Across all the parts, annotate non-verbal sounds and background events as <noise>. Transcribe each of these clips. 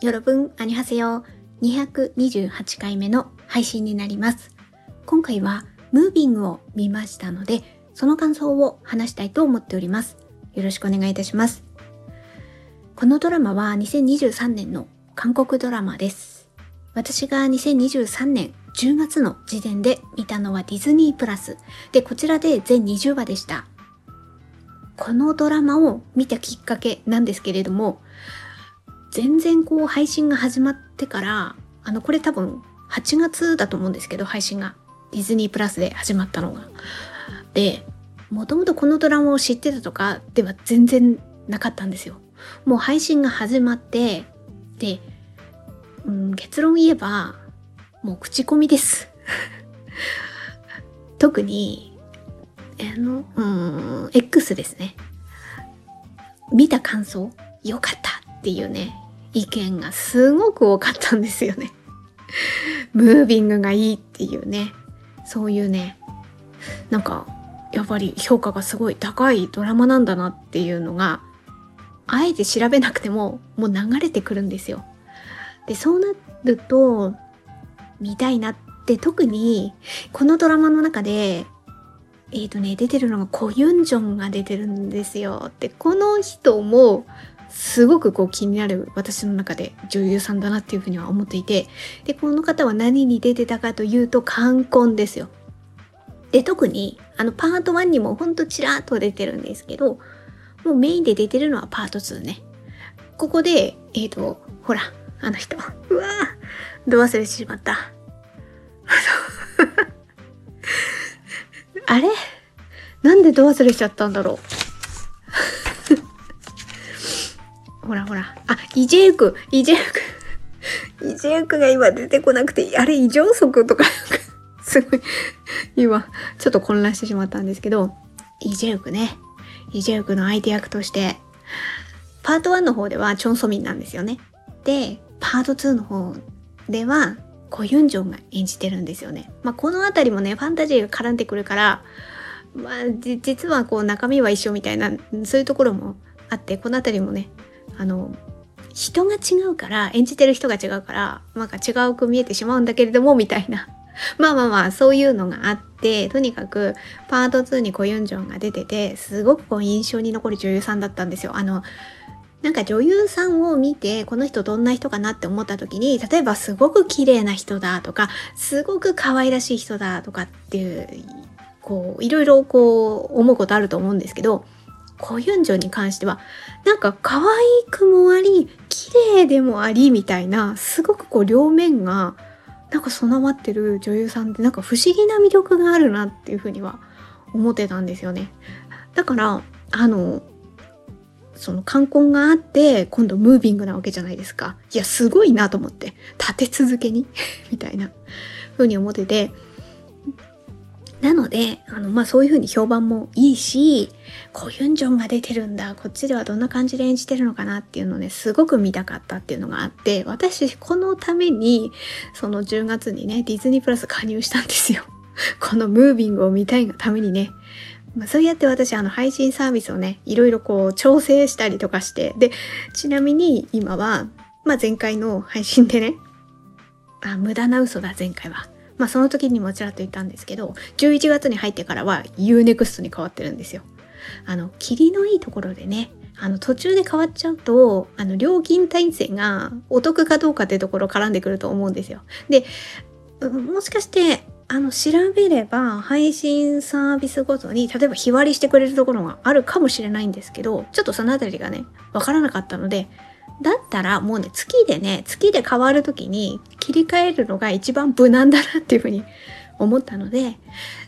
よろぶん、あにはせよ。228回目の配信になります。今回は、ムービングを見ましたので、その感想を話したいと思っております。よろしくお願いいたします。このドラマは2023年の韓国ドラマです。私が2023年10月の時点で見たのはディズニープラス。で、こちらで全20話でした。このドラマを見たきっかけなんですけれども、全然こう配信が始まってから、あの、これ多分8月だと思うんですけど、配信が。ディズニープラスで始まったのが。で、もともとこのドラマを知ってたとかでは全然なかったんですよ。もう配信が始まって、で、うん、結論言えば、もう口コミです。<laughs> 特に、あの、うん、X ですね。見た感想、よかったっていうね、意見がすごく多かったんですよね。<laughs> ムービングがいいっていうね、そういうね、なんか、やっぱり評価がすごい高いドラマなんだなっていうのが、あえて調べなくてももう流れてくるんですよ。で、そうなると、見たいなって特にこのドラマの中でえっ、ー、とね出てるのがコユンジョンが出てるんですよでこの人もすごくこう気になる私の中で女優さんだなっていうふうには思っていてでこの方は何に出てたかというと冠婚ですよ。で特にあのパート1にもほんとちらっと出てるんですけどもうメインで出てるのはパート2ね。ここでえっ、ー、とほらあの人。うわど忘れてしまった。<laughs> あれ？なんでど忘れしちゃったんだろう。ほらほら。あ、イジェウク、イジェウク。イジェウクが今出てこなくて、あれ異常速とか、すごい、今、ちょっと混乱してしまったんですけど、イジェウクね。イジェウクの相手役として、パート1の方ではチョンソミンなんですよね。で、パート2の方では、コユンジョンが演じてるんですよね。まあ、この辺りもね、ファンタジーが絡んでくるから、まあ、実はこう中身は一緒みたいな、そういうところもあって、この辺りもね、あの、人が違うから、演じてる人が違うから、なんか違うく見えてしまうんだけれども、みたいな。<laughs> まあまあまあ、そういうのがあって、とにかく、パート2にコユンジョンが出てて、すごくこう印象に残る女優さんだったんですよ。あの、なんか女優さんを見てこの人どんな人かなって思った時に例えばすごく綺麗な人だとかすごく可愛らしい人だとかっていうこういろいろこう思うことあると思うんですけどコユンジョに関してはなんか可愛くもあり綺麗でもありみたいなすごくこう両面がなんか備わってる女優さんってなんか不思議な魅力があるなっていうふうには思ってたんですよね。だからあのその冠婚があって今度ムービングなわけじゃないですかいやすごいなと思って立て続けにみたいな風に思っててなのであのまあそういう風に評判もいいしコユンジョンが出てるんだこっちではどんな感じで演じてるのかなっていうのをねすごく見たかったっていうのがあって私このためにその10月にねディズニープラス加入したんですよ <laughs> このムービングを見たいがためにねまあ、そうやって私あの配信サービスをねいろいろこう調整したりとかしてでちなみに今は、まあ、前回の配信でねあ無駄な嘘だ前回は。まあその時にもちらっと言ったんですけど11月に入ってからは UNEXT に変わってるんですよ。あの霧のいいところでねあの途中で変わっちゃうとあの料金体制がお得かどうかっていうところ絡んでくると思うんですよ。でもしかしてあの調べれば配信サービスごとに例えば日割りしてくれるところがあるかもしれないんですけどちょっとそのあたりがねわからなかったのでだったらもうね月でね月で変わる時に切り替えるのが一番無難だなっていうふうに思ったので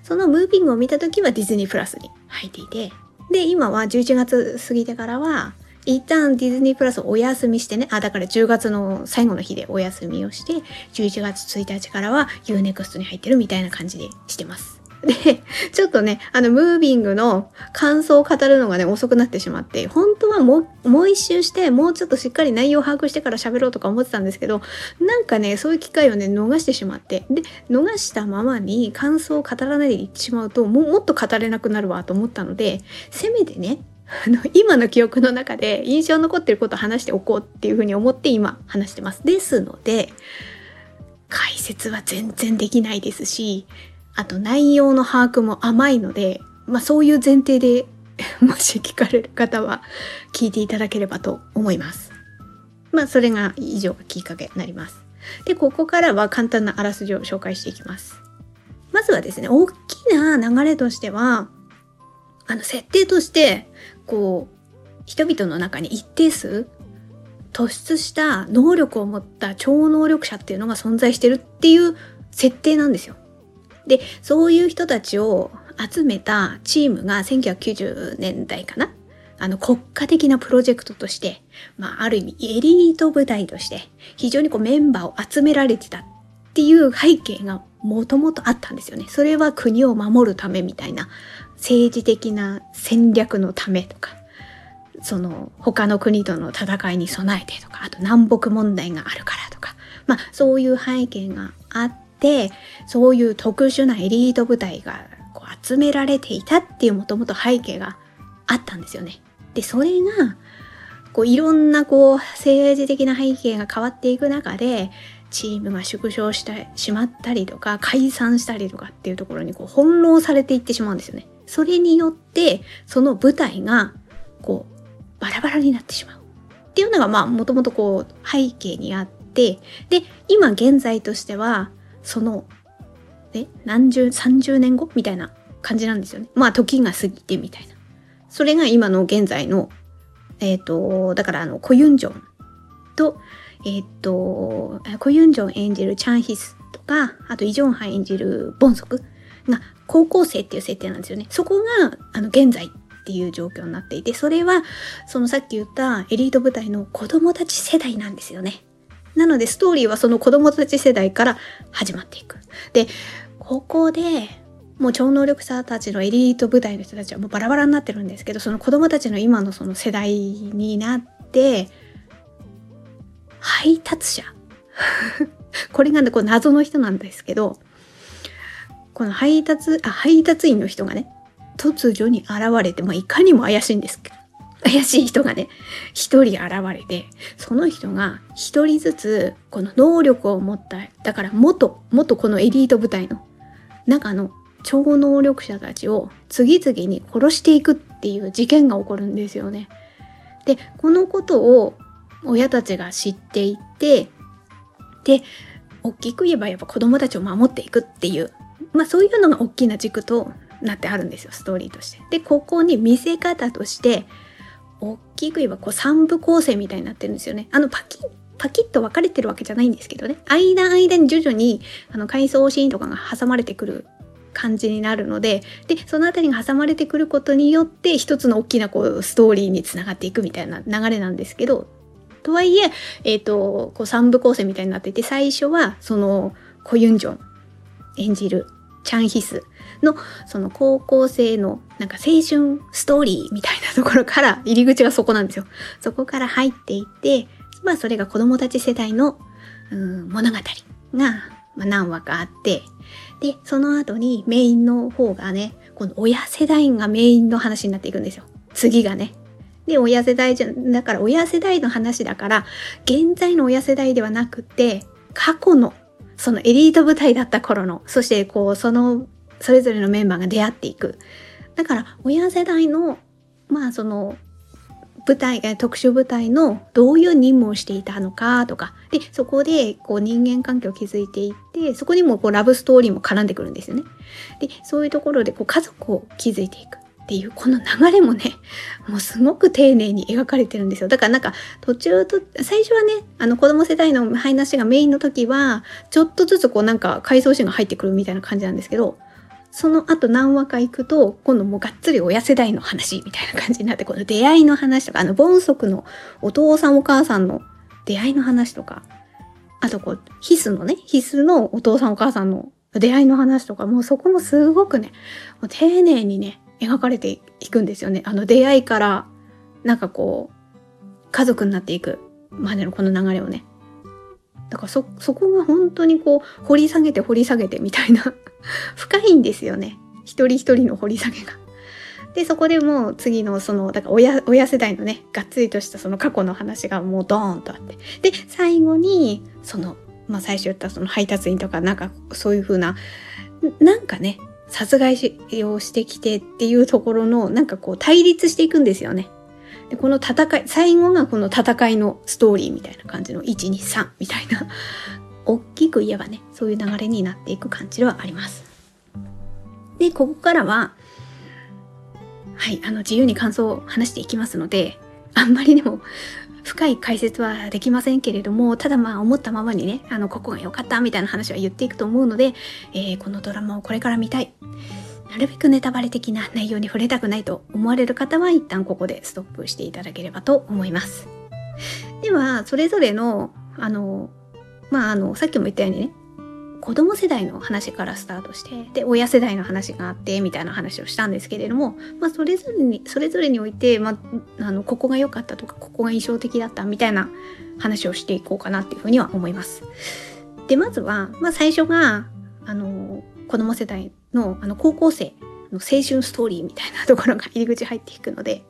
そのムービングを見た時はディズニープラスに入っていてで今は11月過ぎてからは一旦ディズニープラスお休みしてね、あ、だから10月の最後の日でお休みをして、11月1日からは Unext に入ってるみたいな感じでしてます。で、ちょっとね、あの、ムービングの感想を語るのがね、遅くなってしまって、本当はもう、もう一周して、もうちょっとしっかり内容を把握してから喋ろうとか思ってたんですけど、なんかね、そういう機会をね、逃してしまって、で、逃したままに感想を語らないでいってしまうと、ももっと語れなくなるわと思ったので、せめてね、あの今の記憶の中で印象残ってることを話しておこうっていうふうに思って今話してます。ですので解説は全然できないですしあと内容の把握も甘いので、まあ、そういう前提で <laughs> もし聞かれる方は聞いていただければと思います。まあそれが以上がきっかけになります。で、ここからは簡単なあらすじを紹介していきます。まずはですね、大きな流れとしては、あの設定として、こう、人々の中に一定数突出した能力を持った超能力者っていうのが存在してるっていう設定なんですよ。で、そういう人たちを集めたチームが1990年代かなあの国家的なプロジェクトとして、まあある意味エリート部隊として非常にこうメンバーを集められてたっていう背景がもともとあったんですよね。それは国を守るためみたいな政治的な戦略のためとか、その他の国との戦いに備えてとか、あと南北問題があるからとか、まあそういう背景があってて、そういう特殊なエリート部隊がこう集められていたっていうもともと背景があったんですよね。で、それが、こういろんなこう政治的な背景が変わっていく中で、チームが縮小してしまったりとか、解散したりとかっていうところにこう翻弄されていってしまうんですよね。それによって、その舞台が、こう、バラバラになってしまう。っていうのが、まあ、もともとこう、背景にあって、で、今現在としては、その、え、何十、30年後？みたいな感じなんですよね。まあ、時が過ぎてみたいな。それが今の現在の、えっ、ー、と、だからあの、コユンジョンと、えっ、ー、と、コユンジョン演じるチャンヒスとか、あとイ・ジョンハン演じるボンソクが高校生っていう設定なんですよね。そこが、あの、現在っていう状況になっていて、それは、そのさっき言ったエリート部隊の子供たち世代なんですよね。なので、ストーリーはその子供たち世代から始まっていく。で、ここで、もう超能力者たちのエリート部隊の人たちはもうバラバラになってるんですけど、その子供たちの今のその世代になって、配達者 <laughs> これがね、こう謎の人なんですけど、この配達、あ、配達員の人がね、突如に現れて、まあ、いかにも怪しいんですけど、怪しい人がね、一人現れて、その人が一人ずつ、この能力を持った、だから元、元このエリート部隊の中の超能力者たちを次々に殺していくっていう事件が起こるんですよね。で、このことを親たちが知っていて、で、大きく言えばやっぱ子供たちを守っていくっていう、まあそういうのが大きな軸となってあるんですよ、ストーリーとして。で、ここに見せ方として、大きく言えばこう3部構成みたいになってるんですよね。あのパキッパキッと分かれてるわけじゃないんですけどね。間間に徐々にあの回想シーンとかが挟まれてくる感じになるのででその辺りが挟まれてくることによって一つの大きなこうストーリーにつながっていくみたいな流れなんですけどとはいええっ、ー、とこう3部構成みたいになっていて最初はそのコユンジョン演じるチャンヒスのその高校生のなんか青春ストーリーみたいなところから <laughs> 入り口がそこなんですよ。そこから入っていってまあそれが子供たち世代のうん物語が、まあ、何話かあってで、その後にメインの方がね、この親世代がメインの話になっていくんですよ。次がね。で、親世代じゃ、だから親世代の話だから、現在の親世代ではなくて、過去の、そのエリート部隊だった頃の、そしてこう、その、それぞれのメンバーが出会っていく。だから、親世代の、まあその、部隊、特殊部隊のどういう任務をしていたのかとか、で、そこでこう人間関係を築いていって、そこにもこうラブストーリーも絡んでくるんですよね。で、そういうところでこう家族を築いていく。っていうこの流れもねもうすごく丁寧に描かれてるんですよだからなんか途中と最初はねあの子供世代の話がメインの時はちょっとずつこうなんか回想シーンが入ってくるみたいな感じなんですけどその後何話か行くと、今度もうがっつり親世代の話みたいな感じになって、この出会いの話とか、あの、ボンソクのお父さんお母さんの出会いの話とか、あとこう、ヒスのね、ヒスのお父さんお母さんの出会いの話とか、もうそこもすごくね、もう丁寧にね、描かれていくんですよね。あの出会いから、なんかこう、家族になっていくまでのこの流れをね。だからそ、そこが本当にこう、掘り下げて掘り下げてみたいな <laughs> 深いんですよね。一人一人の掘り下げが。でそこでもう次のそのだから親親世代のねがっつりとしたその過去の話がもうドーンとあってで最後にその、まあ、最初言ったその配達員とかなんかそういう風ななんかね殺害をしてきてっていうところのなんかこう対立していくんですよね。でこの戦い最後がこの戦いのストーリーみたいな感じの123みたいな <laughs> 大きく言えばねそういう流れになっていく感じではあります。でここからははい、あの自由に感想を話していきますので、あんまりでも深い解説はできませんけれども、ただまあ思ったままにね、あの、ここが良かったみたいな話は言っていくと思うので、えー、このドラマをこれから見たい。なるべくネタバレ的な内容に触れたくないと思われる方は一旦ここでストップしていただければと思います。では、それぞれの、あの、まあ、あの、さっきも言ったようにね、子供世代の話からスタートしてで親世代の話があってみたいな話をしたんですけれども、まあ、それぞれにそれぞれにおいて、まあ、あのここが良かったとかここが印象的だったみたいな話をしていこうかなっていうふうには思います。でまずは、まあ、最初があの子供世代のあの高校生の青春ストーリーみたいなところが入り口入っていくので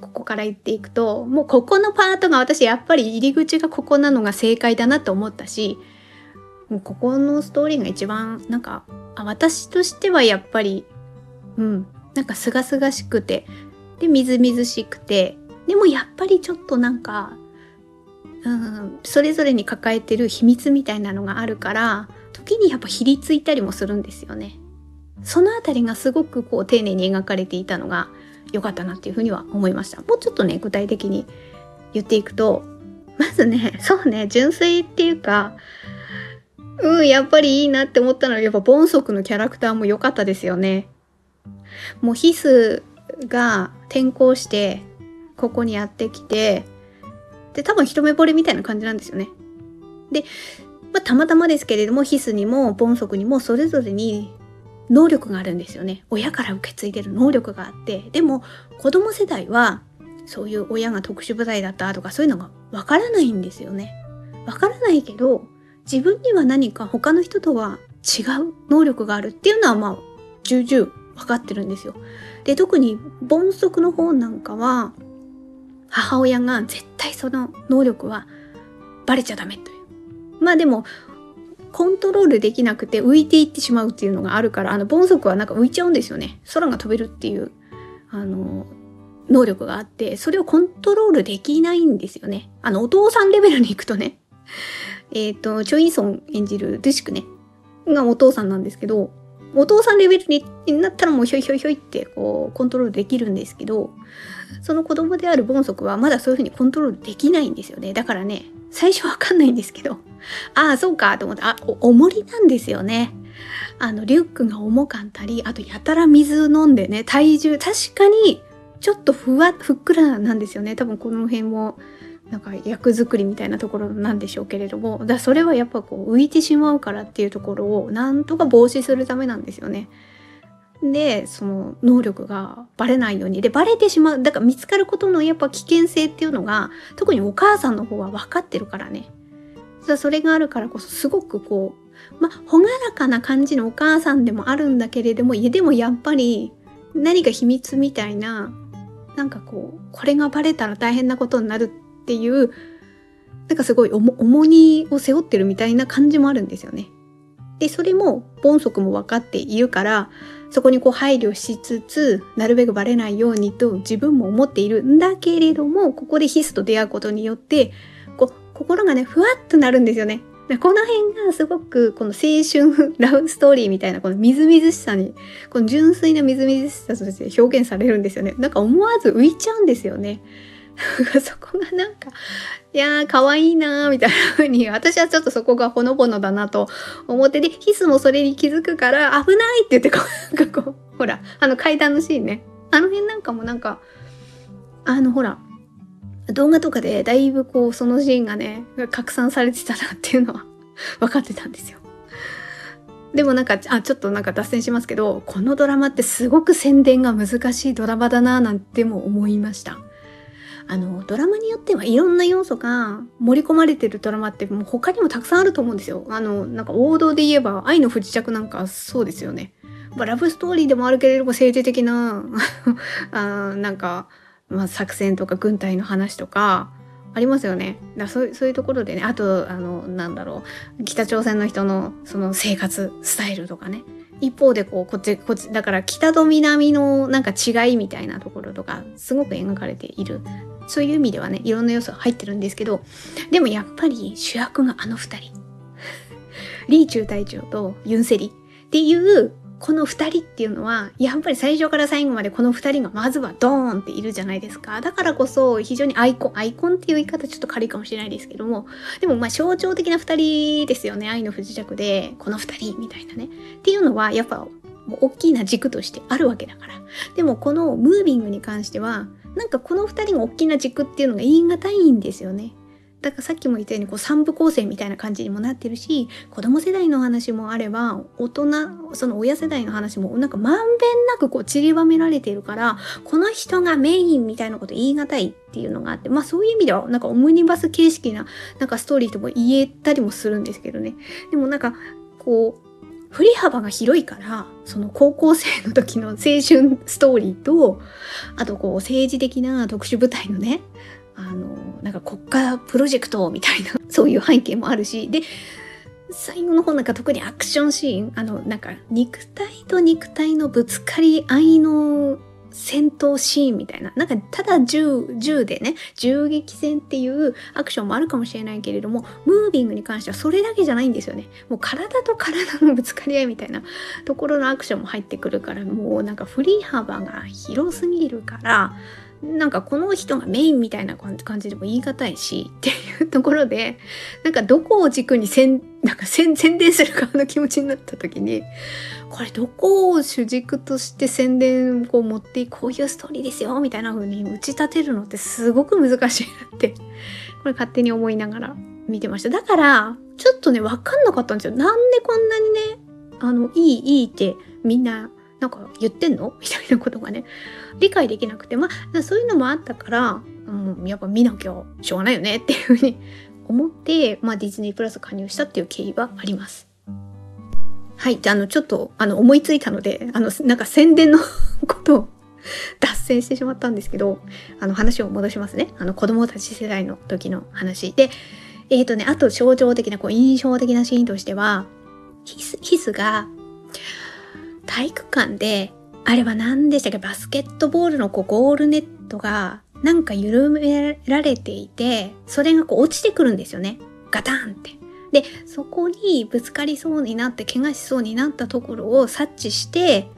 ここから言っていくともうここのパートが私やっぱり入り口がここなのが正解だなと思ったしもうここのストーリーが一番なんかあ私としてはやっぱりうんなんかすがすがしくてでみずみずしくてでもやっぱりちょっとなんかうんそれぞれに抱えてる秘密みたいなのがあるから時にやっぱひりついたりもするんですよね。そのあたりがすごくこう丁寧に描かれていたのが良かったなっていうふうには思いました。もうちょっとね具体的に言っていくとまずね <laughs> そうね純粋っていうかうん、やっぱりいいなって思ったのは、やっぱボンソクのキャラクターも良かったですよね。もうヒスが転校して、ここにやってきて、で、多分一目惚れみたいな感じなんですよね。で、まあ、たまたまですけれども、ヒスにもボンソクにもそれぞれに能力があるんですよね。親から受け継いでる能力があって、でも子供世代はそういう親が特殊部隊だったとかそういうのがわからないんですよね。わからないけど、自分には何か他の人とは違う能力があるっていうのはまあ重々分かってるんですよ。で特に盆足の方なんかは母親が絶対その能力はバレちゃダメという。まあでもコントロールできなくて浮いていってしまうっていうのがあるからあの盆足はなんか浮いちゃうんですよね。空が飛べるっていうあの能力があってそれをコントロールできないんですよね。あのお父さんレベルに行くとね <laughs> えっ、ー、と、チョインソン演じるドゥシクね、がお父さんなんですけど、お父さんレベルになったらもうひょいひょいひょいってこうコントロールできるんですけど、その子供であるボンソクはまだそういうふうにコントロールできないんですよね。だからね、最初わかんないんですけど、ああ、そうかと思って、あ、重りなんですよね。あの、リュックが重かったり、あとやたら水飲んでね、体重、確かにちょっとふわ、ふっくらなんですよね。多分この辺もなんか役作りみたいなところなんでしょうけれどもだそれはやっぱこう浮いてしまうからっていうところをなんとか防止するためなんですよね。でその能力がバレないようにでバレてしまうだから見つかることのやっぱ危険性っていうのが特にお母さんの方は分かってるからねただそれがあるからこそすごくこうまあ朗らかな感じのお母さんでもあるんだけれどもいやでもやっぱり何か秘密みたいななんかこうこれがバレたら大変なことになるっていうなんかすごい重荷を背負ってるみたいな感じもあるんですよね。でそれもボンソクも分かっているからそこにこう配慮しつつなるべくバレないようにと自分も思っているんだけれどもここでヒスと出会うことによって心がねふわっとなるんですよね。この辺がすごくこの青春ラブストーリーみたいなこのみずみずしさにこの純粋なみずみずしさとして表現されるんですよね。なんか思わず浮いちゃうんですよね。そこがなんか、いやー、可愛いなー、みたいな風に、私はちょっとそこがほのぼのだなと思って、で、ヒスもそれに気づくから、危ないって言って、こう、なんかこう、ほら、あの階段のシーンね。あの辺なんかもなんか、あの、ほら、動画とかでだいぶこう、そのシーンがね、拡散されてたなっていうのは <laughs> 分かってたんですよ。でもなんか、あ、ちょっとなんか脱線しますけど、このドラマってすごく宣伝が難しいドラマだななんても思いました。あのドラマによってはいろんな要素が盛り込まれてるドラマってもう他にもたくさんあると思うんですよ。あのなんか王道で言えば「愛の不時着」なんかそうですよね。ま、ラブストーリーでもあるけれども政治的な <laughs> あなんか、まあ、作戦とか軍隊の話とかありますよね。だそうそういうところでね。あとあのなんだろう。北朝鮮の人のその生活スタイルとかね。一方でこうこっちこっちだから北と南のなんか違いみたいなところとかすごく描かれている。そういう意味ではねいろんな要素が入ってるんですけどでもやっぱり主役があの二人。リーチュウ隊長とユンセリっていうこの二人っていうのは、やっぱり最初から最後までこの二人がまずはドーンっているじゃないですか。だからこそ非常にアイコン、アイコンっていう言い方ちょっと軽いかもしれないですけども、でもまあ象徴的な二人ですよね。愛の不時着で、この二人みたいなね。っていうのはやっぱ大きな軸としてあるわけだから。でもこのムービングに関しては、なんかこの二人が大きな軸っていうのが言い難いんですよね。だからさっきも言ったようにこう三部構成みたいな感じにもなってるし子供世代の話もあれば大人その親世代の話もなんかまんべんなくこう散りばめられているからこの人がメインみたいなこと言い難いっていうのがあってまあそういう意味ではなんかオムニバス形式ななんかストーリーとも言えたりもするんですけどね。でもなんかこう振り幅が広いからその高校生の時の青春ストーリーとあとこう政治的な特殊部隊のねあのなんか国家プロジェクトみたいな <laughs> そういう背景もあるしで最後の方なんか特にアクションシーンあのなんか肉体と肉体のぶつかり合いの戦闘シーンみたいな。なんかただ銃、銃でね、銃撃戦っていうアクションもあるかもしれないけれども、ムービングに関してはそれだけじゃないんですよね。もう体と体のぶつかり合いみたいなところのアクションも入ってくるから、もうなんか振り幅が広すぎるから、なんかこの人がメインみたいな感じでも言い難いしっていうところでなんかどこを軸に宣なんか宣伝するかの気持ちになった時にこれどこを主軸として宣伝を持ってこういうストーリーですよみたいな風に打ち立てるのってすごく難しいなってこれ勝手に思いながら見てました。だからちょっとね分かんなかったんですよ。なんでこんなにねあのいいいいってみんななんか言ってんの？<laughs> みたいなことがね、理解できなくて、まあ、そういうのもあったから、うん、やっぱ見なきゃしょうがないよねっていうふうに思って、まあ、ディズニープラス加入したっていう経緯はあります。はい。じゃあ、あの、ちょっと、あの、思いついたので、あの、<laughs> なんか宣伝のことを脱線してしまったんですけど、あの、話を戻しますね。あの、子供たち世代の時の話。で、えっ、ー、とね、あと象徴的な、こう、印象的なシーンとしては、ヒス、ヒスが、体育館で、あれは何でしたっけ、バスケットボールのこうゴールネットがなんか緩められていて、それがこう落ちてくるんですよね。ガタンって。で、そこにぶつかりそうになって、怪我しそうになったところを察知して、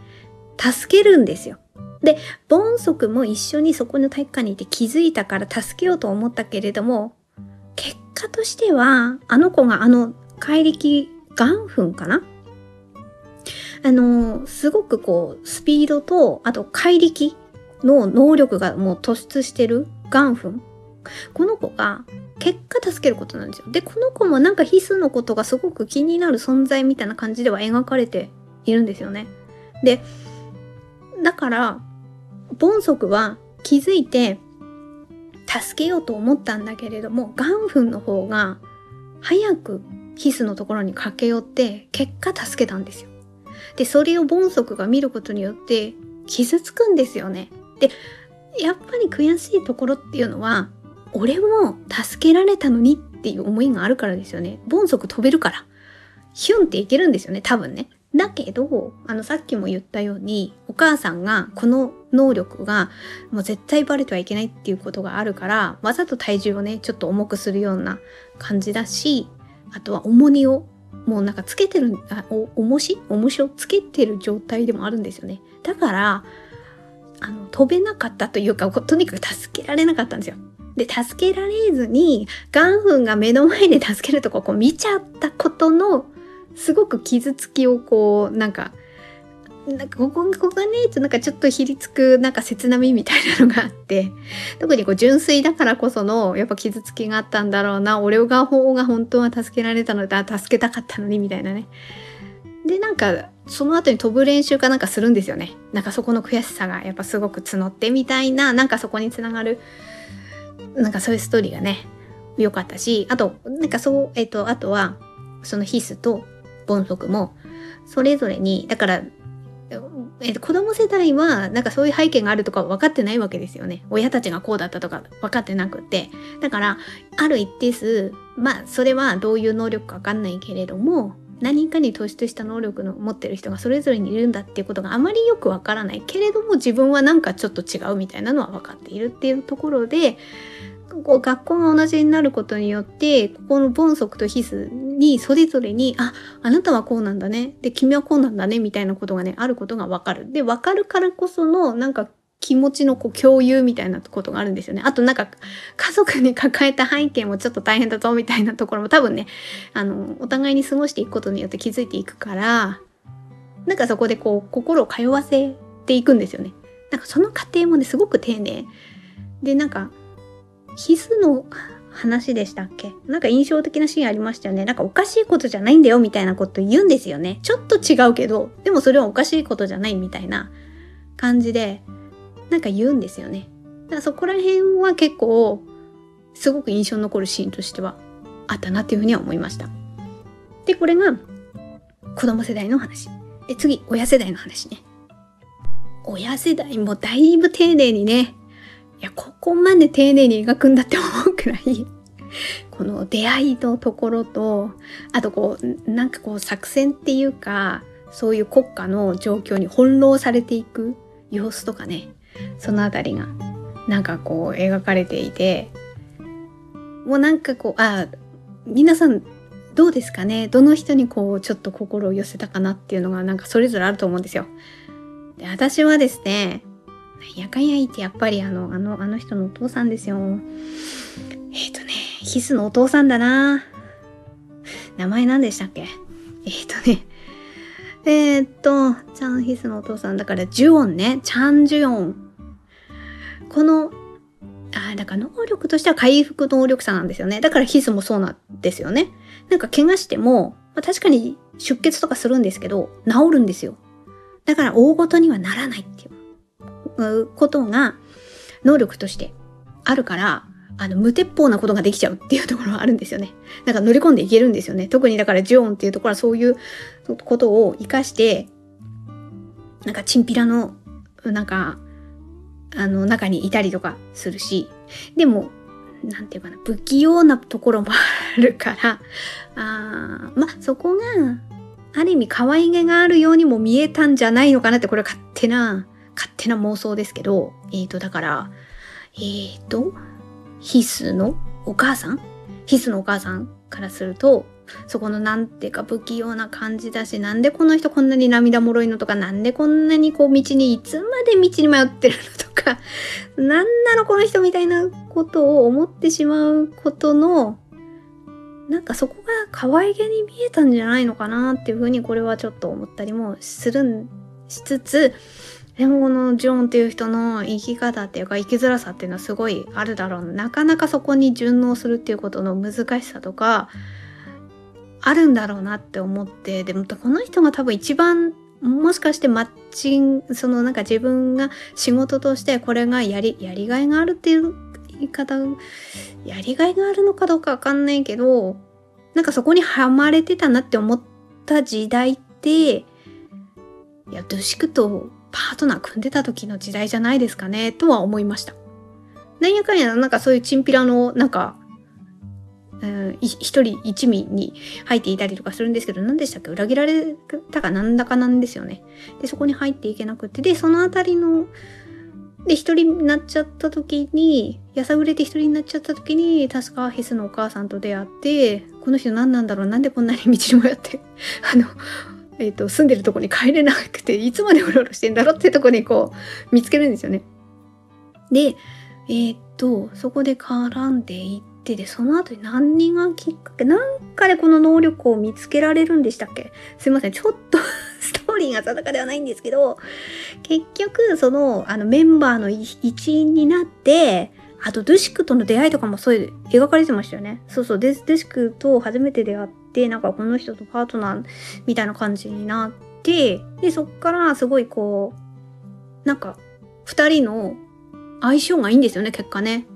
助けるんですよ。で、ボンソクも一緒にそこの体育館にいて気づいたから助けようと思ったけれども、結果としては、あの子があの怪力ガンフンかな？あの、すごくこう、スピードと、あと怪力の能力がもう突出してるガンフン。この子が結果助けることなんですよ。で、この子もなんかヒスのことがすごく気になる存在みたいな感じでは描かれているんですよね。で、だから、ボンソクは気づいて助けようと思ったんだけれども、ガンフンの方が早くヒスのところに駆け寄って結果助けたんですよ。で、それをボンソクが見ることによって傷つくんですよね。で、やっぱり悔しいところっていうのは、俺も助けられたのにっていう思いがあるからですよね。ボンソク飛べるから。ヒュンっていけるんですよね、多分ね。だけど、あの、さっきも言ったように、お母さんがこの能力がもう絶対バレてはいけないっていうことがあるから、わざと体重をね、ちょっと重くするような感じだし、あとは重荷をもうなんかつけてる、あお、重し？重しをつけてる状態でもあるんですよね。だから、あの、飛べなかったというか、とにかく助けられなかったんですよ。で、助けられずに、ガンフンが目の前で助けるとここう見ちゃったことの、すごく傷つきをこう、なんか、なんかここここがねなんかちょっとひりつくなんか切なみみたいなのがあって <laughs> 特にこう純粋だからこそのやっぱ傷つきがあったんだろうな俺が方が本当は助けられたのだ助けたかったのにみたいなね。でなんかその後に飛ぶ練習かなんかするんですよね。なんかそこの悔しさがやっぱすごく募ってみたいななんかそこにつながるなんかそういうストーリーがね良かったしあとなんかそうえっ、とあとはそのヒスとボンソクもそれぞれにだからえー、子供世代はなんかそういう背景があるとか分かってないわけですよね。親たちがこうだったとか分かってなくて。だから、ある一定数、まあ、それはどういう能力か分かんないけれども、何かに突出した能力の持ってる人がそれぞれにいるんだっていうことがあまりよくわからないけれども自分はなんかちょっと違うみたいなのは分かっているっていうところでこう学校が同じになることによってここの凡則と必須にそれぞれにああなたはこうなんだねで君はこうなんだねみたいなことがねあることが分かるで分かるからこそのなんか気持ちのこう共有みたいなことがあるんですよね。あとなんか家族に <laughs> 抱えた背景もちょっと大変だぞみたいなところも多分ね、あの、お互いに過ごしていくことによって気づいていくから、なんかそこでこう心を通わせていくんですよね。なんかその過程もね、すごく丁寧。で、なんか、必須の話でしたっけ？なんか印象的なシーンありましたよね。なんかおかしいことじゃないんだよみたいなこと言うんですよね。ちょっと違うけど、でもそれはおかしいことじゃないみたいな感じで、なんか言うんですよね。だからそこら辺は結構すごく印象に残るシーンとしてはあったなっていうふうには思いました。で、これが子供世代の話。で、次、親世代の話ね。親世代もだいぶ丁寧にね、いや、ここまで丁寧に描くんだって思うくらい、<laughs> この出会いのところと、あとこう、なんかこう作戦っていうか、そういう国家の状況に翻弄されていく様子とかね、そのあたりがなんかこう描かれていてもうなんかこうあ皆さんどうですかね？どの人にこうちょっと心を寄せたかなっていうのがなんかそれぞれあると思うんですよ。で私はですねやかんやいってやっぱりあのあのあの人のお父さんですよ。えっ、ー、とねヒスのお父さんだな。名前何でしたっけ？えっ、ー、とねえー、っと、チャンヒスのお父さんだから、ジュオンね。チャンジュオン。この、あだから能力としては回復能力者なんですよね。だからヒスもそうなんですよね。なんか怪我しても、まあ、確かに出血とかするんですけど、治るんですよ。だから大ごとにはならないっていうことが能力としてあるから、あの、無鉄砲なことができちゃうっていうところはあるんですよね。なんか乗り込んでいけるんですよね。特にだからジオンっていうところはそういうことを活かして、なんかチンピラの、なんか、あの、中にいたりとかするし、でも、なんていうかな、不器用なところもあるから、あま、そこが、ある意味可愛げがあるようにも見えたんじゃないのかなって、これは勝手な、勝手な妄想ですけど、えっ、ー、と、だから、えっ、ー、と、ヒスのお母さん？ヒスのお母さんからすると、そこのなんていうか不器用な感じだし、なんでこの人こんなに涙もろいのとか、なんでこんなにこう道にいつまで道に迷ってるのとか、なんなのこの人みたいなことを思ってしまうことの、なんかそこが可愛げに見えたんじゃないのかなっていうふうにこれはちょっと思ったりもするんしつつ、でもこのジョンっていう人の生き方っていうか生きづらさっていうのはすごいあるだろう。なかなかそこに順応するっていうことの難しさとかあるんだろうなって思ってでもこの人が多分一番もしかしてマッチングそのなんか自分が仕事としてこれがやりやりがいがあるっていう言い方やりがいがあるのかどうかわかんないけどなんかそこにはまれてたなって思った時代っていやドシクとパートナー組んでた時の時代じゃないですかね、とは思いました。なんやかんや、なんかそういうチンピラの、なんか、うん、一人一味に入っていたりとかするんですけど、何でしたっけ？裏切られたかなんだかなんですよね。で、そこに入っていけなくて、で、そのあたりの、で、一人になっちゃった時に、やさぐれて一人になっちゃった時に、確かヒスのお母さんと出会って、この人何なんだろう？なんでこんなに道に迷って、<laughs> あの、えーと、住んでるとこに帰れなくて <laughs> いつまでうろうろしてんだろうってとこにこう見つけるんですよね。でえっ、ー、とそこで絡んでいってでその後に何がきっかけなんかでこの能力を見つけられるんでしたっけ？すいませんちょっと <laughs> ストーリーが定かではないんですけど結局そのあのメンバーの一員になってあとドゥシクとの出会いとかもそういう描かれてましたよね。そうそう、デドゥシクと初めて出会っで、なんかこの人とパートナーみたいな感じになって、で、そっからすごいこう、なんか、二人の相性がいいんですよね、結果ね。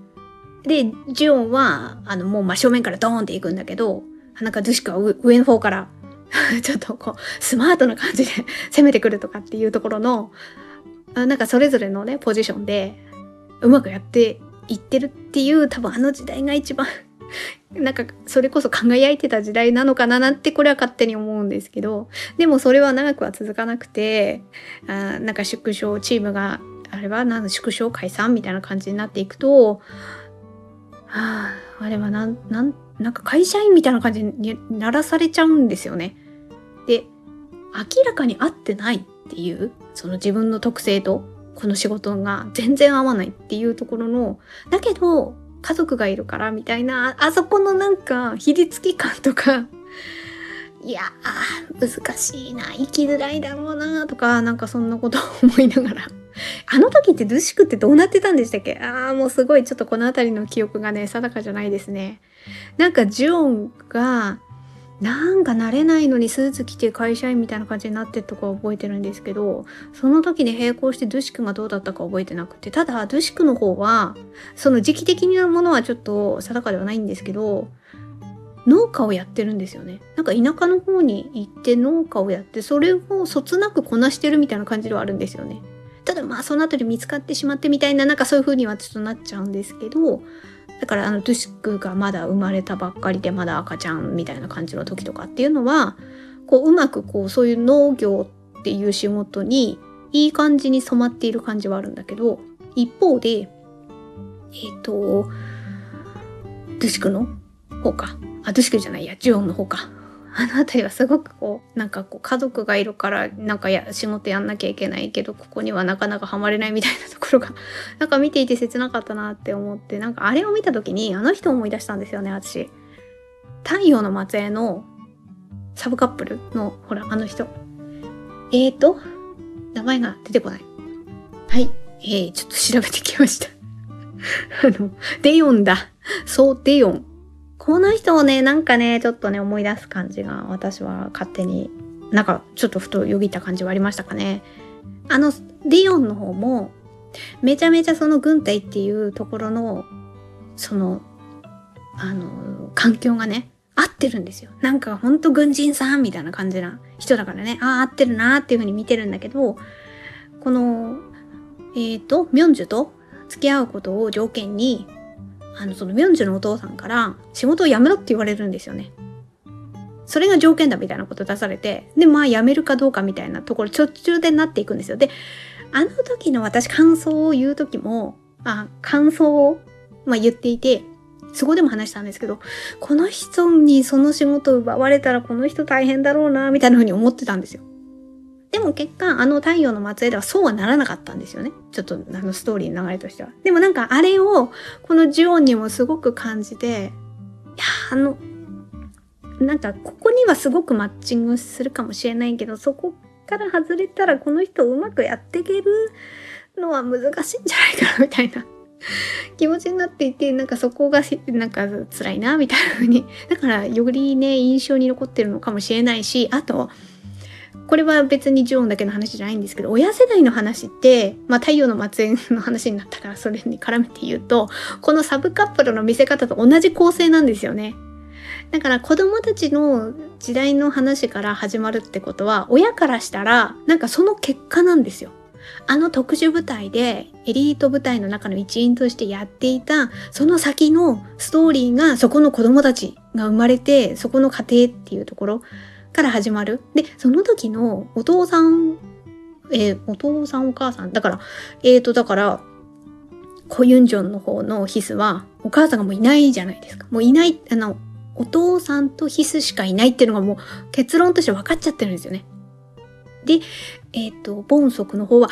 で、ジオンは、あの、もう真正面からドーンって行くんだけど、なんかドゥシクは上の方から <laughs> ちょっとこう、スマートな感じで <laughs> 攻めてくるとかっていうところの、なんかそれぞれのね、ポジションでうまくやっていってるっていう多分あの時代が一番なんかそれこそ輝いてた時代なのかななんてこれは勝手に思うんですけどでもそれは長くは続かなくてあなんか縮小チームがあれはなん縮小解散みたいな感じになっていくとはああれはなんなんなんか会社員みたいな感じにならされちゃうんですよね。で明らかに合ってないっていうその自分の特性とこの仕事が全然合わないっていうところのだけど家族がいるからみたいなあそこのなんかひりつき感とか <laughs> いやー難しいな生きづらいだろうなとかなんかそんなことを思いながら。<laughs> あの時ってルシクってどうなってたんでしたっけ？ああもうすごいちょっとこの辺りの記憶がね定かじゃないですね。なんかジュオンがなんか慣れないのにスーツ着て会社員みたいな感じになってとか覚えてるんですけどその時に並行してドゥシクがどうだったか覚えてなくてただドゥシクの方はその時期的なものはちょっと定かではないんですけど農家をやってるんですよね。なんか田舎の方に行って農家をやってそれをそつなくこなしてるみたいな感じではあるんですよね。ただまあその後で見つかってしまってみたいななんかそういう風にはちょっとなっちゃうんですけどだからあのドゥシクがまだ生まれたばっかりでまだ赤ちゃんみたいな感じの時とかっていうのはこううまくこうそういう農業っていう仕事にいい感じに染まっている感じはあるんだけど一方でえっ、ー、とドゥシクの方か。あドゥシクじゃないやジュオンの方か。あの辺りはすごくこうなんかこう家族がいるからなんかや仕事やんなきゃいけないけどここにはなかなかハマれないみたいなところが <laughs> なんか見ていて切なかったなって思ってなんかあれを見た時にあの人を思い出したんですよね私。太陽の末裔のサブカップルのほらあの人。えーと名前が出てこない。はい。えー、ちょっと調べてきました。<laughs> あの、デヨンだ。そう、デヨン。この人をね、なんかね、ちょっとね、思い出す感じが、私は勝手に、なんか、ちょっとふとよぎった感じはありましたかね。あの、ディオンの方も、めちゃめちゃその軍隊っていうところの、その、あの、環境がね、合ってるんですよ。なんかほんと軍人さんみたいな感じな人だからね、ああ、合ってるなーっていう風に見てるんだけど、この、えっ、ー、と、ミョンジュと付き合うことを条件に、あの、そのミョンジュのお父さんから仕事を辞めろって言われるんですよね。それが条件だみたいなこと出されて、で、まあ辞めるかどうかみたいなところ、途中でなっていくんですよ。で、あの時の私感想を言う時も、あ、感想を、まあ、言っていて、そこでも話したんですけど、この人にその仕事を奪われたらこの人大変だろうな、みたいな風に思ってたんですよ。でも結果、あの太陽の末裔ではそうはならなかったんですよね。ちょっとあのストーリーの流れとしては。でもなんかあれを、このジオンにもすごく感じて、いや、あの、なんかここにはすごくマッチングするかもしれないけど、そこから外れたらこの人をうまくやっていけるのは難しいんじゃないかな、みたいな。気持ちになっていて、なんかそこがなんか辛いな、みたいな風に。だからよりね、印象に残ってるのかもしれないし、あと、これは別にジョーンだけの話じゃないんですけど、親世代の話って、まあ太陽の末裔の話になったからそれに絡めて言うと、このサブカップルの見せ方と同じ構成なんですよね。だから子供たちの時代の話から始まるってことは、親からしたら、なんかその結果なんですよ。あの特殊部隊でエリート部隊の中の一員としてやっていたその先のストーリーがそこの子供たちが生まれてそこの家庭っていうところから始まる。で、その時のお父さん、えー、お父さんお母さん、だから、えーと、だから、コユンジョンの方のヒスは、お母さんがもういないじゃないですか。もういない、あの、お父さんとヒスしかいないっていうのがもう結論として分かっちゃってるんですよね。で、えっ、ー、と、ボンソクの方は、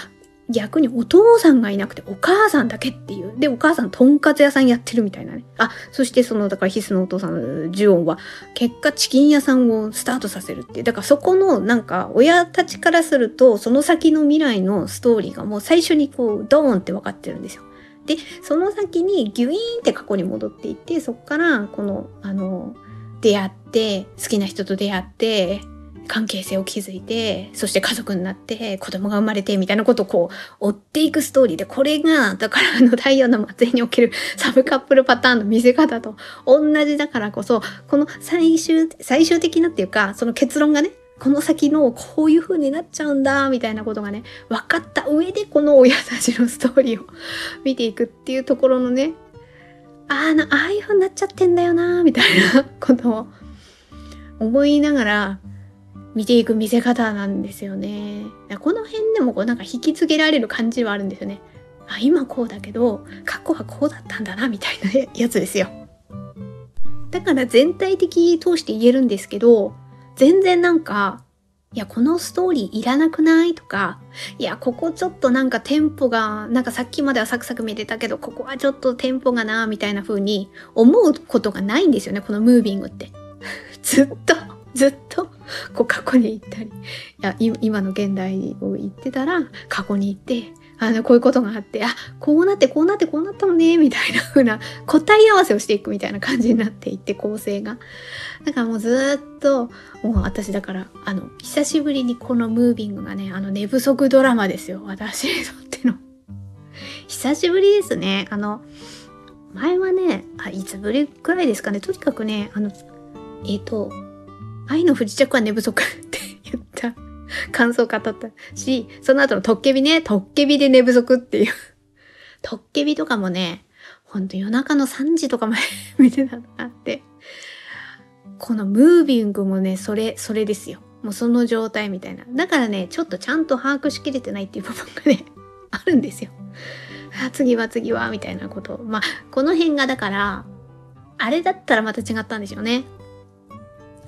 逆にお父さんがいなくてお母さんだけっていう。で、お母さんとんかつ屋さんやってるみたいなね。あ、そしてその、だからヒスのお父さんジュオンは、結果チキン屋さんをスタートさせるっていう。だからそこの、なんか、親たちからすると、その先の未来のストーリーがもう最初にこう、ドーンって分かってるんですよ。で、その先にギュイーンって過去に戻っていって、そこから、この、あの、出会って、好きな人と出会って、関係性を築いて、そして家族になって、子供が生まれて、みたいなことをこう、追っていくストーリーで、これが、だからあの太陽の末裔におけるサブカップルパターンの見せ方と同じだからこそ、この最終、最終的なっていうか、その結論がね、この先のこういう風になっちゃうんだ、みたいなことがね、分かった上でこの親たちのストーリーを <laughs> 見ていくっていうところのね、ああ、ああいう風になっちゃってんだよな、みたいなことを思いながら見ていく見せ方なんですよね。この辺でもこうなんか引き継げられる感じはあるんですよね。あ、今こうだけど、過去はこうだったんだな、みたいなやつですよ。だから全体的通して言えるんですけど、全然なんか、いや、このストーリーいらなくないとか、いや、ここちょっとなんかテンポが、なんかさっきまではサクサク見てたけど、ここはちょっとテンポがな、みたいな風に思うことがないんですよね、このムービングって。<laughs> ずっと、ずっと、こう過去に行ったり、いや、今の現代を言ってたら、過去に行って、あの、こういうことがあって、あ、こうなって、こうなって、こうなったのね、みたいな風な答え合わせをしていくみたいな感じになっていって、構成が。だからもうずっと、もう私だから、あの、久しぶりにこのムービングがね、あの、寝不足ドラマですよ。私にとっての。久しぶりですね。あの、前はね、あ、いつぶりくらいですかね。とにかくね、あの、えっ、ー、と、愛の不時着は寝不足って言った感想を語ったし、その後のトッケビね、トッケビで寝不足っていう。トッケビとかもね、ほんと夜中の3時とかまで <laughs> 見てたなって。このムービングもね、それ、それですよ。もうその状態みたいな。だからね、ちょっとちゃんと把握しきれてないっていう部分がね、あるんですよ。あ次は次は、みたいなこと。まあ、この辺がだから、あれだったらまた違ったんでしょうね。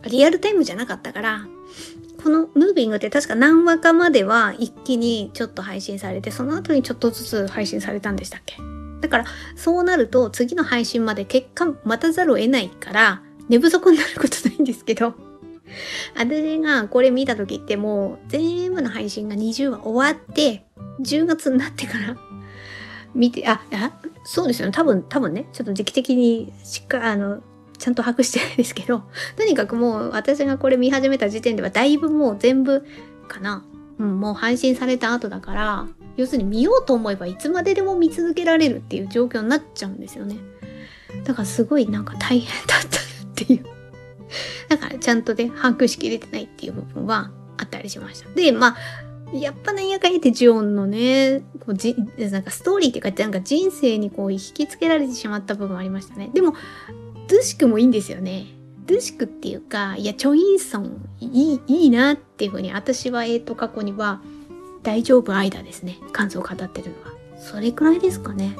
リアルタイムじゃなかったから、このムービングって確か何話かまでは一気にちょっと配信されて、その後にちょっとずつ配信されたんでしたっけ？だから、そうなると次の配信まで結果待たざるを得ないから、寝不足になることないんですけど、私がこれ見た時ってもう全部の配信が20話終わって、10月になってから見て、あ、あ、そうですよね。多分、多分ね、ちょっと時期的にしっかり、あの、ちゃんと把握してないですけど、<laughs> とにかくもう私がこれ見始めた時点ではだいぶもう全部かな。うん、もう配信された後だから、要するに見ようと思えばいつまででも見続けられるっていう状況になっちゃうんですよね。だからすごいなんか大変だったっていう。<laughs> だからちゃんとね、把握しきれてないっていう部分はあったりしました。で、まあ、やっぱなんやかんやってジオンのね、こうじなんかストーリーっていうか、なんか人生にこう引きつけられてしまった部分ありましたね。でも、ドゥシクもいいんですよね。ドゥシクっていうか、いや、チョインソンいい、いいなっていうふうに、私は、えっ、と、過去には、大丈夫間ですね。感想を語ってるのは。それくらいですかね。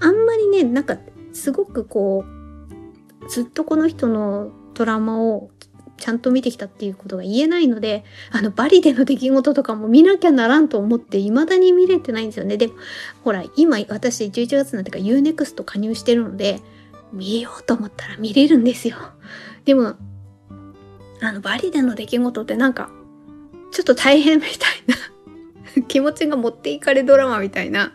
あんまりね、なんか、すごくこう、ずっとこの人のドラマをちゃんと見てきたっていうことが言えないので、あの、バリでの出来事とかも見なきゃならんと思って、未だに見れてないんですよね。でも、ほら、今、私、11月なっていうか UNEXT 加入してるので、見ようと思ったら見れるんですよ。でも、あの、バリでの出来事ってなんか、ちょっと大変みたいな <laughs> 気持ちが持っていかれドラマみたいな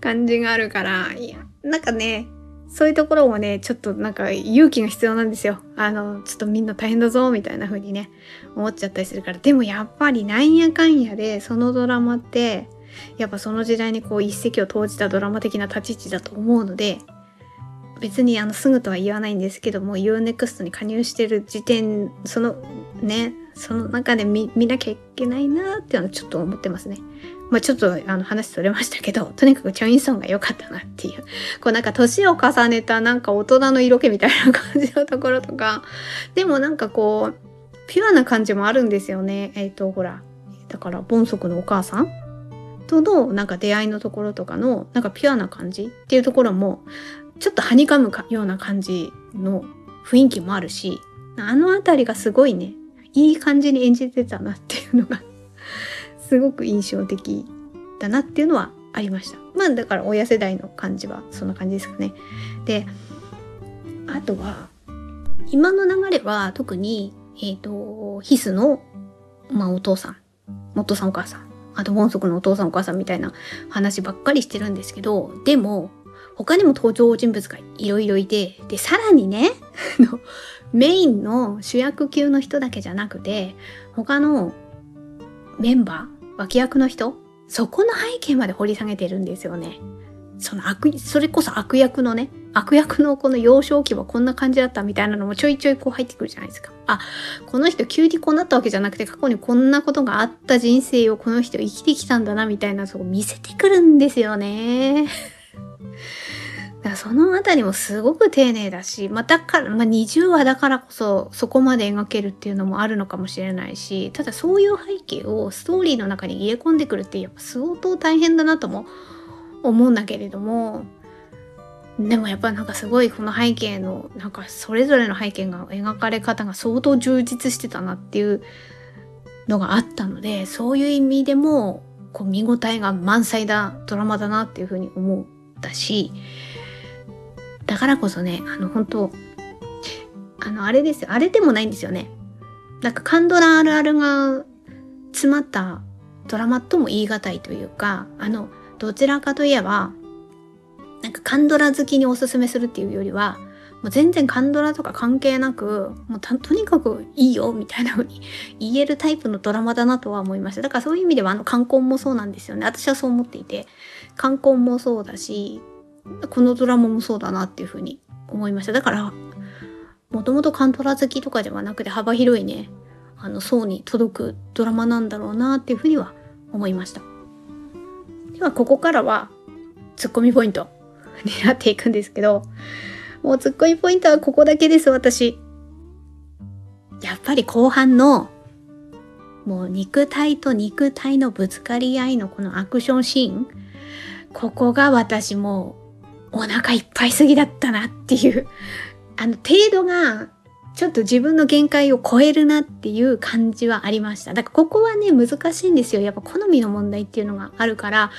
感じがあるから、いや、なんかね、そういうところもね、ちょっとなんか勇気が必要なんですよ。あの、ちょっとみんな大変だぞ、みたいな風にね、思っちゃったりするから。でもやっぱりなんやかんやで、そのドラマって、やっぱその時代にこう一石を投じたドラマ的な立ち位置だと思うので、別にあのすぐとは言わないんですけども UNEXT に加入してる時点そのねその中で見見なきゃいけないなっていうのはちょっと思ってますね。まあちょっとあの話それましたけど、とにかくチョインソンが良かったなっていう。こうなんか年を重ねたなんか大人の色気みたいな感じのところとか、でもなんかこう、ピュアな感じもあるんですよね。えっ、ー、と、ほら、だから、ボンソクのお母さんとのなんか出会いのところとかのなんかピュアな感じっていうところもちょっとはにかむかような感じの雰囲気もあるし、あのあたりがすごいね、いい感じに演じてたなっていうのが <laughs> すごく印象的だなっていうのはありました。まあだから親世代の感じはそんな感じですかね。で、あとは、今の流れは特に、えっ、ー、と、ヒスの、まあお父さん、お父さんお母さん、あと、ンソクのお父さんお母さんみたいな話ばっかりしてるんですけど、でも、他にも登場人物がいろいろいて、で、さらにね、メインの主役級の人だけじゃなくて、他のメンバー、脇役の人、そこの背景まで掘り下げてるんですよね。その悪、それこそ悪役のね、悪役のこの幼少期はこんな感じだったみたいなのもちょいちょいこう入ってくるじゃないですか。あ、この人急にこうなったわけじゃなくて過去にこんなことがあった人生をこの人生きてきたんだなみたいなそこ見せてくるんですよね。だからそのあたりもすごく丁寧だし、まあ、だから、まあ、20話だからこそそこまで描けるっていうのもあるのかもしれないし、ただそういう背景をストーリーの中に入れ込んでくるってやっぱ相当大変だなとも思うんだけれどもでもやっぱなんかすごいこの背景のなんかそれぞれの背景が描かれ方が相当充実してたなっていうのがあったのでそういう意味でもこう見応えが満載だドラマだなっていうふうに思う。ったしだからこそねあの本当あのあれですよあれでもないんですよねなんかカンドラあるあるが詰まったドラマとも言い難いというかあのどちらかといえば、なんかカンドラ好きにおすすめするっていうよりは、もう全然カンドラとか関係なく、もうとにかくいいよみたいな風に <laughs> 言えるタイプのドラマだなとは思いました。だからそういう意味ではあの観光もそうなんですよね。私はそう思っていて、観光もそうだし、このドラマもそうだなっていう風に思いました。だから、もともとカンドラ好きとかではなくて幅広いね、あの層に届くドラマなんだろうなっていう風には思いました。ではここからはツッコミポイント <laughs> になっていくんですけど、もうツッコミポイントはここだけです、私。やっぱり後半の、もう肉体と肉体のぶつかり合いのこのアクションシーン、ここが私もお腹いっぱいすぎだったなっていう、<laughs> あの程度がちょっと自分の限界を超えるなっていう感じはありました。だからここはね、難しいんですよ。やっぱ好みの問題っていうのがあるから、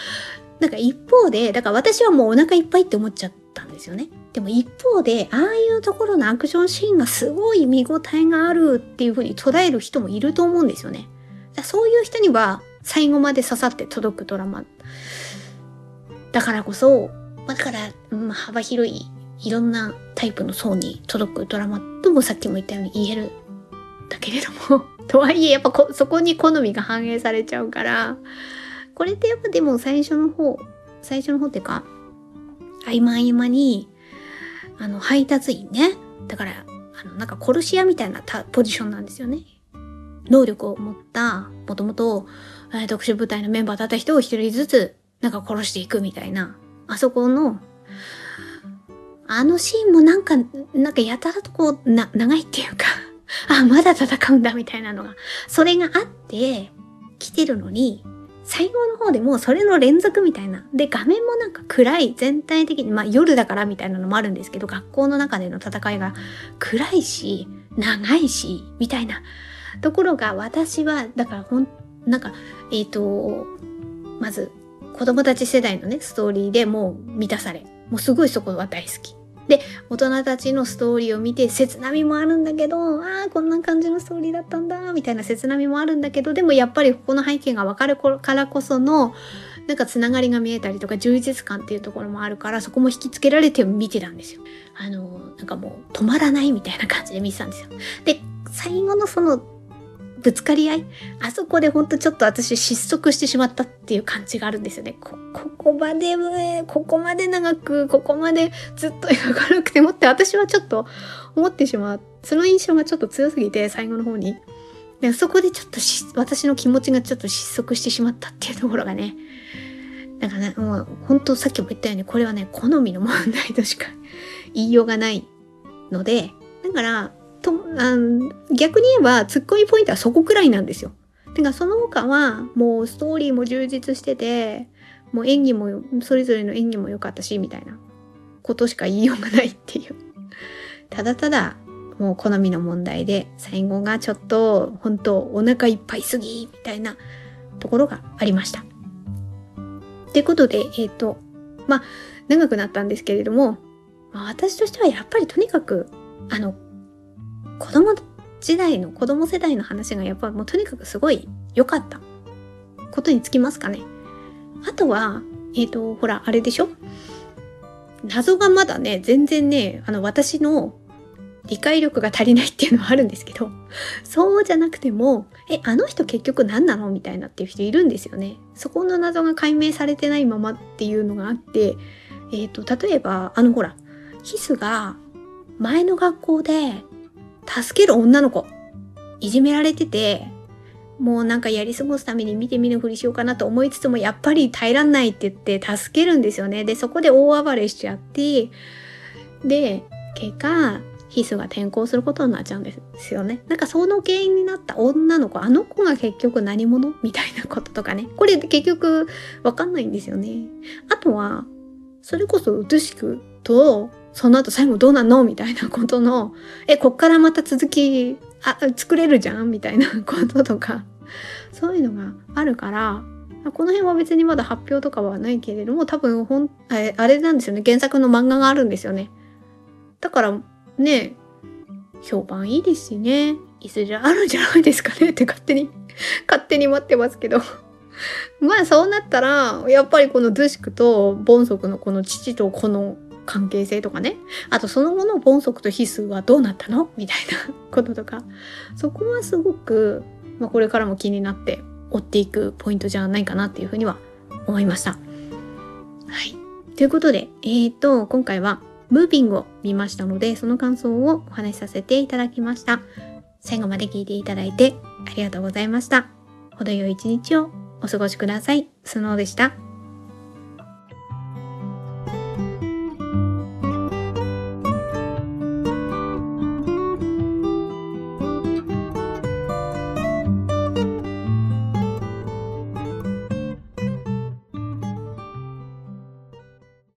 なんか一方で、だから私はもうお腹いっぱいって思っちゃったんですよね。でも一方で、ああいうところのアクションシーンがすごい見応えがあるっていう風に捉える人もいると思うんですよね。だそういう人には最後まで刺さって届くドラマ。だからこそ、だから、うん、幅広いいろんなタイプの層に届くドラマともさっきも言ったように言えるだけれども <laughs> とはいえやっぱこそこに好みが反映されちゃうからこれってやっぱでも最初の方最初の方っていうか合間合間にあの配達員ね。だからあのなんか殺し屋みたいなポジションなんですよね。能力を持ったもともと特殊部隊のメンバーだった人を一人ずつなんか殺していくみたいなあそこのあのシーンもなんか、なんかやたらとこう、な、長いっていうか <laughs> あ、まだ戦うんだみたいなのが、それがあって、来てるのに、最後の方でもうそれの連続みたいな。で、画面もなんか暗い、全体的に、まあ夜だからみたいなのもあるんですけど、学校の中での戦いが暗いし、長いし、みたいなところが私は、だからほん、なんか、えっ、ー、と、まず、子供たち世代のね、ストーリーでもう満たされ、もうすごいそこは大好き。で、大人たちのストーリーを見て、切なみもあるんだけど、ああ、こんな感じのストーリーだったんだ、みたいな切なみもあるんだけど、でもやっぱりここの背景がわかるからこその、なんかつながりが見えたりとか、充実感っていうところもあるから、そこも引きつけられて見てたんですよ。あの、なんかもう止まらないみたいな感じで見てたんですよ。で、最後のそのぶつかり合いあそこでほんとちょっと私失速してしまったっていう感じがあるんですよね。こ、ここまで、ここまで長く、ここまでずっと描かなくてもって私はちょっと思ってしまう。その印象がちょっと強すぎて、最後の方に。でそこでちょっと私の気持ちがちょっと失速してしまったっていうところがね。だからね、もう本当さっきも言ったように、これはね、好みの問題としか言いようがないので、だから、とあ逆に言えばツッコミポイントはそこくらいなんですよ。てかその他はもうストーリーも充実しててもう演技もそれぞれの演技も良かったしみたいなことしか言いようがないっていう。<laughs> ただただもう好みの問題で最後がちょっと本当お腹いっぱいすぎみたいなところがありました。ってことで、えっ、ー、と、まあ、長くなったんですけれども、まあ、私としてはやっぱりとにかく、あの、子供時代の子供世代の話がやっぱもうとにかくすごい良かったことにつきますかね。あとは、えっ、ー、と、ほら、あれでしょ？謎がまだね、全然ね、あの、私の理解力が足りないっていうのはあるんですけど、そうじゃなくても、え、あの人結局何なのみたいなっていう人いるんですよね。そこの謎が解明されてないままっていうのがあって、えっ、ー、と、例えば、あのほら、ヒスが前の学校で助ける女の子、いじめられてて、もうなんかやり過ごすために見て見ぬふりしようかなと思いつつも、やっぱり耐えらんないって言って助けるんですよね。で、そこで大暴れしちゃって、で、結果、ヒスが転校することになっちゃうんですよね。なんかその原因になった女の子、あの子が結局何者みたいなこととかね。これ結局わかんないんですよね。あとは、それこそ美しくと、その後最後どうなの？みたいなことの、え、こっからまた続き、あ、作れるじゃん？みたいなこととか、そういうのがあるから、この辺は別にまだ発表とかはないけれども、多分ほん、あれなんですよね。原作の漫画があるんですよね。だからね、評判いいですしね。いずれあるんじゃないですかねって勝手に <laughs> 勝手に待ってますけど <laughs> まあそうなったら、やっぱりこのドゥシクとボンソクのこの父と子の関係性とかね。あとその後のボンソクとヒスはどうなったの？みたいな <laughs> こととか。そこはすごく、まあ、これからも気になって追っていくポイントじゃないかなっていうふうには思いました。はい。ということで、えっ、ー、と、今回はムービングを見ましたので、その感想をお話しさせていただきました。最後まで聞いていただいてありがとうございました。程よい一日をお過ごしください。スノーでした。